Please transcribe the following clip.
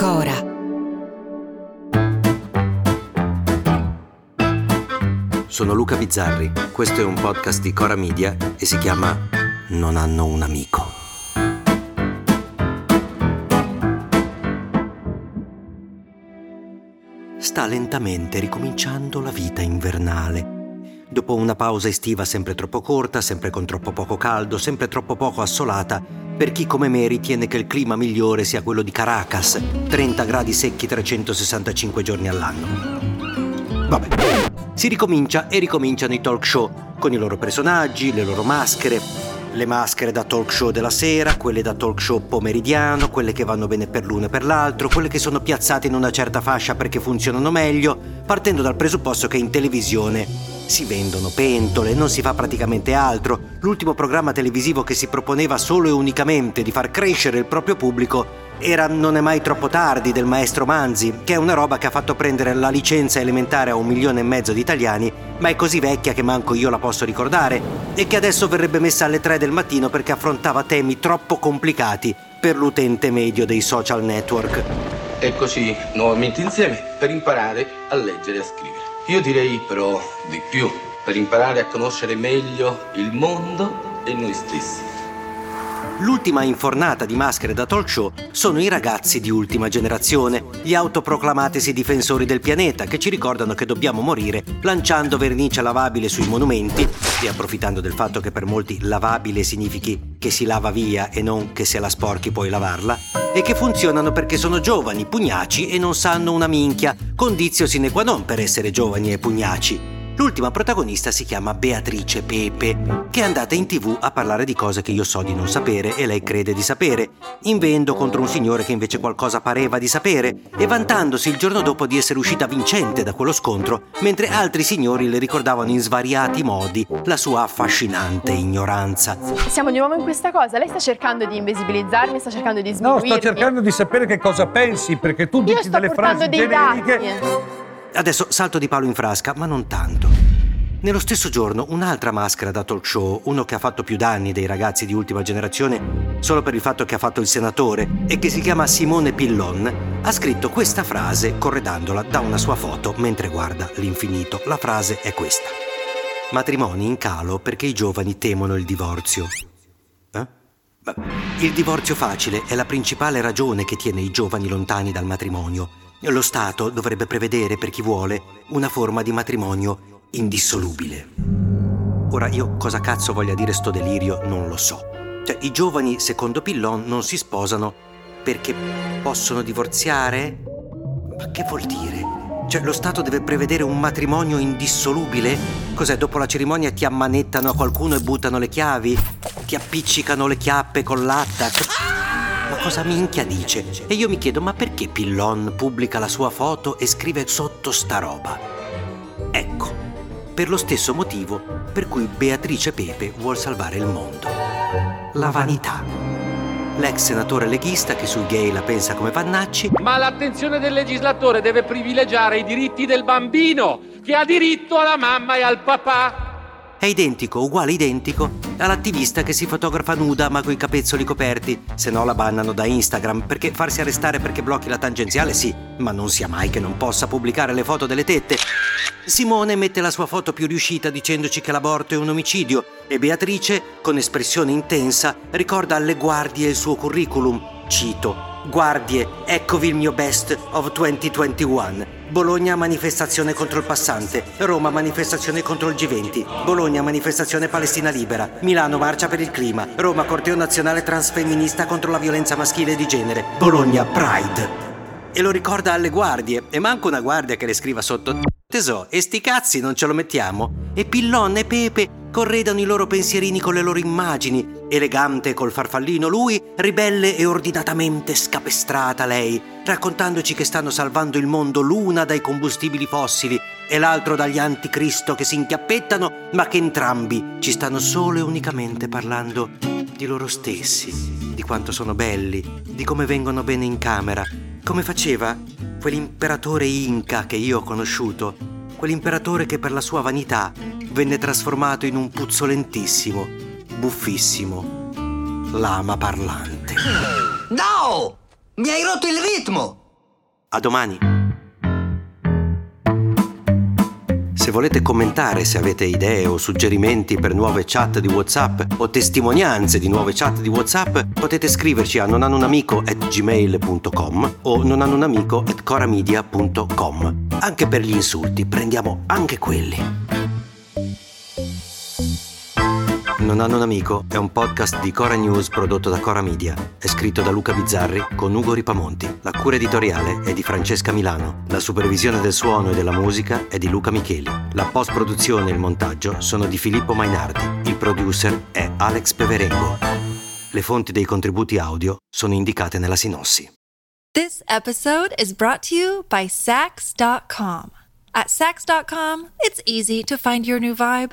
Cora. Sono Luca Bizzarri, questo è un podcast di Cora Media e si chiama Non hanno un amico. Sta lentamente ricominciando la vita invernale. Dopo una pausa estiva sempre troppo corta, sempre con troppo poco caldo, sempre troppo poco assolata, per chi come me ritiene che il clima migliore sia quello di Caracas, 30 gradi secchi 365 giorni all'anno. Vabbè, si ricomincia e ricominciano i talk show, con i loro personaggi, le loro maschere, le maschere da talk show della sera, quelle da talk show pomeridiano, quelle che vanno bene per l'uno e per l'altro, quelle che sono piazzate in una certa fascia perché funzionano meglio, partendo dal presupposto che in televisione si vendono pentole, non si fa praticamente altro. L'ultimo programma televisivo che si proponeva solo e unicamente di far crescere il proprio pubblico era Non è mai troppo tardi del maestro Manzi, che è una roba che ha fatto prendere la licenza elementare a un milione e mezzo di italiani, ma è così vecchia che manco io la posso ricordare, e che adesso verrebbe messa alle 3 del mattino perché affrontava temi troppo complicati per l'utente medio dei social network. E così nuovamente insieme per imparare a leggere e a scrivere. Io direi però di più, per imparare a conoscere meglio il mondo e noi stessi. L'ultima infornata di maschere da talk show sono i ragazzi di ultima generazione, gli autoproclamatesi difensori del pianeta che ci ricordano che dobbiamo morire lanciando vernice lavabile sui monumenti e approfittando del fatto che per molti lavabile significhi che si lava via e non che se la sporchi puoi lavarla, e che funzionano perché sono giovani, pugnaci e non sanno una minchia, condizio sine qua non per essere giovani e pugnaci. L'ultima protagonista si chiama Beatrice Pepe, che è andata in tv a parlare di cose che io so di non sapere e lei crede di sapere, invendo contro un signore che invece qualcosa pareva di sapere e vantandosi il giorno dopo di essere uscita vincente da quello scontro, mentre altri signori le ricordavano in svariati modi la sua affascinante ignoranza. Siamo di nuovo in questa cosa. Lei sta cercando di invisibilizzarmi, sta cercando di No, sminuirmi. sto cercando di sapere che cosa pensi, perché tu Io dici delle frasi dei generiche. dati. Adesso salto di palo in frasca, ma non tanto. Nello stesso giorno, un'altra maschera da talk show, uno che ha fatto più danni dei ragazzi di ultima generazione, solo per il fatto che ha fatto il senatore e che si chiama Simone Pillon, ha scritto questa frase corredandola da una sua foto mentre guarda l'infinito. La frase è questa. Matrimoni in calo perché i giovani temono il divorzio. Eh? Il divorzio facile è la principale ragione che tiene i giovani lontani dal matrimonio. Lo Stato dovrebbe prevedere, per chi vuole, una forma di matrimonio indissolubile. Ora io cosa cazzo voglia dire sto delirio non lo so. Cioè, i giovani, secondo Pillon, non si sposano perché possono divorziare? Ma che vuol dire? Cioè, lo Stato deve prevedere un matrimonio indissolubile? Cos'è, dopo la cerimonia ti ammanettano a qualcuno e buttano le chiavi? Ti appiccicano le chiappe con l'attac? Ma cosa minchia dice? E io mi chiedo, ma perché Pillon pubblica la sua foto e scrive sotto sta roba? Ecco, per lo stesso motivo per cui Beatrice Pepe vuol salvare il mondo. La vanità. L'ex senatore leghista che sui gay la pensa come Vannacci Ma l'attenzione del legislatore deve privilegiare i diritti del bambino, che ha diritto alla mamma e al papà. è identico, uguale identico, all'attivista che si fotografa nuda ma coi capezzoli coperti, se no la bannano da Instagram, perché farsi arrestare perché blocchi la tangenziale sì, ma non sia mai che non possa pubblicare le foto delle tette. Simone mette la sua foto più riuscita dicendoci che l'aborto è un omicidio e Beatrice, con espressione intensa, ricorda alle guardie il suo curriculum. Cito. Guardie, eccovi il mio best of 2021. Bologna manifestazione contro il passante, Roma manifestazione contro il G20, Bologna manifestazione palestina libera, Milano marcia per il clima, Roma corteo nazionale transfemminista contro la violenza maschile di genere, Bologna Pride. E lo ricorda alle guardie, e manco una guardia che le scriva sotto. Tesò, e sti cazzi non ce lo mettiamo? E Pillon e Pepe corredano i loro pensierini con le loro immagini, Elegante col farfallino lui, ribelle e ordinatamente scapestrata lei, raccontandoci che stanno salvando il mondo l'una dai combustibili fossili e l'altro dagli anticristo che si inchiappettano, ma che entrambi ci stanno solo e unicamente parlando di loro stessi, di quanto sono belli, di come vengono bene in camera, come faceva quell'imperatore inca che io ho conosciuto, quell'imperatore che per la sua vanità venne trasformato in un puzzolentissimo, buffissimo lama parlante. No! Mi hai rotto il ritmo! A domani. Se volete commentare, se avete idee o suggerimenti per nuove chat di WhatsApp o testimonianze di nuove chat di WhatsApp, potete scriverci a nonanunamico@gmail.com o nonanunamico@coramedia.com. Anche per gli insulti, prendiamo anche quelli. Non hanno un amico è un podcast di Cora News prodotto da Cora Media. È scritto da Luca Bizzarri con Ugo Ripamonti. La cura editoriale è di Francesca Milano. La supervisione del suono e della musica è di Luca Micheli. La post-produzione e il montaggio sono di Filippo Mainardi. Il producer è Alex Peverengo. Le fonti dei contributi audio sono indicate nella sinossi. This episode is brought to you by Sax.com. At Sax.com, it's easy to find your new vibe.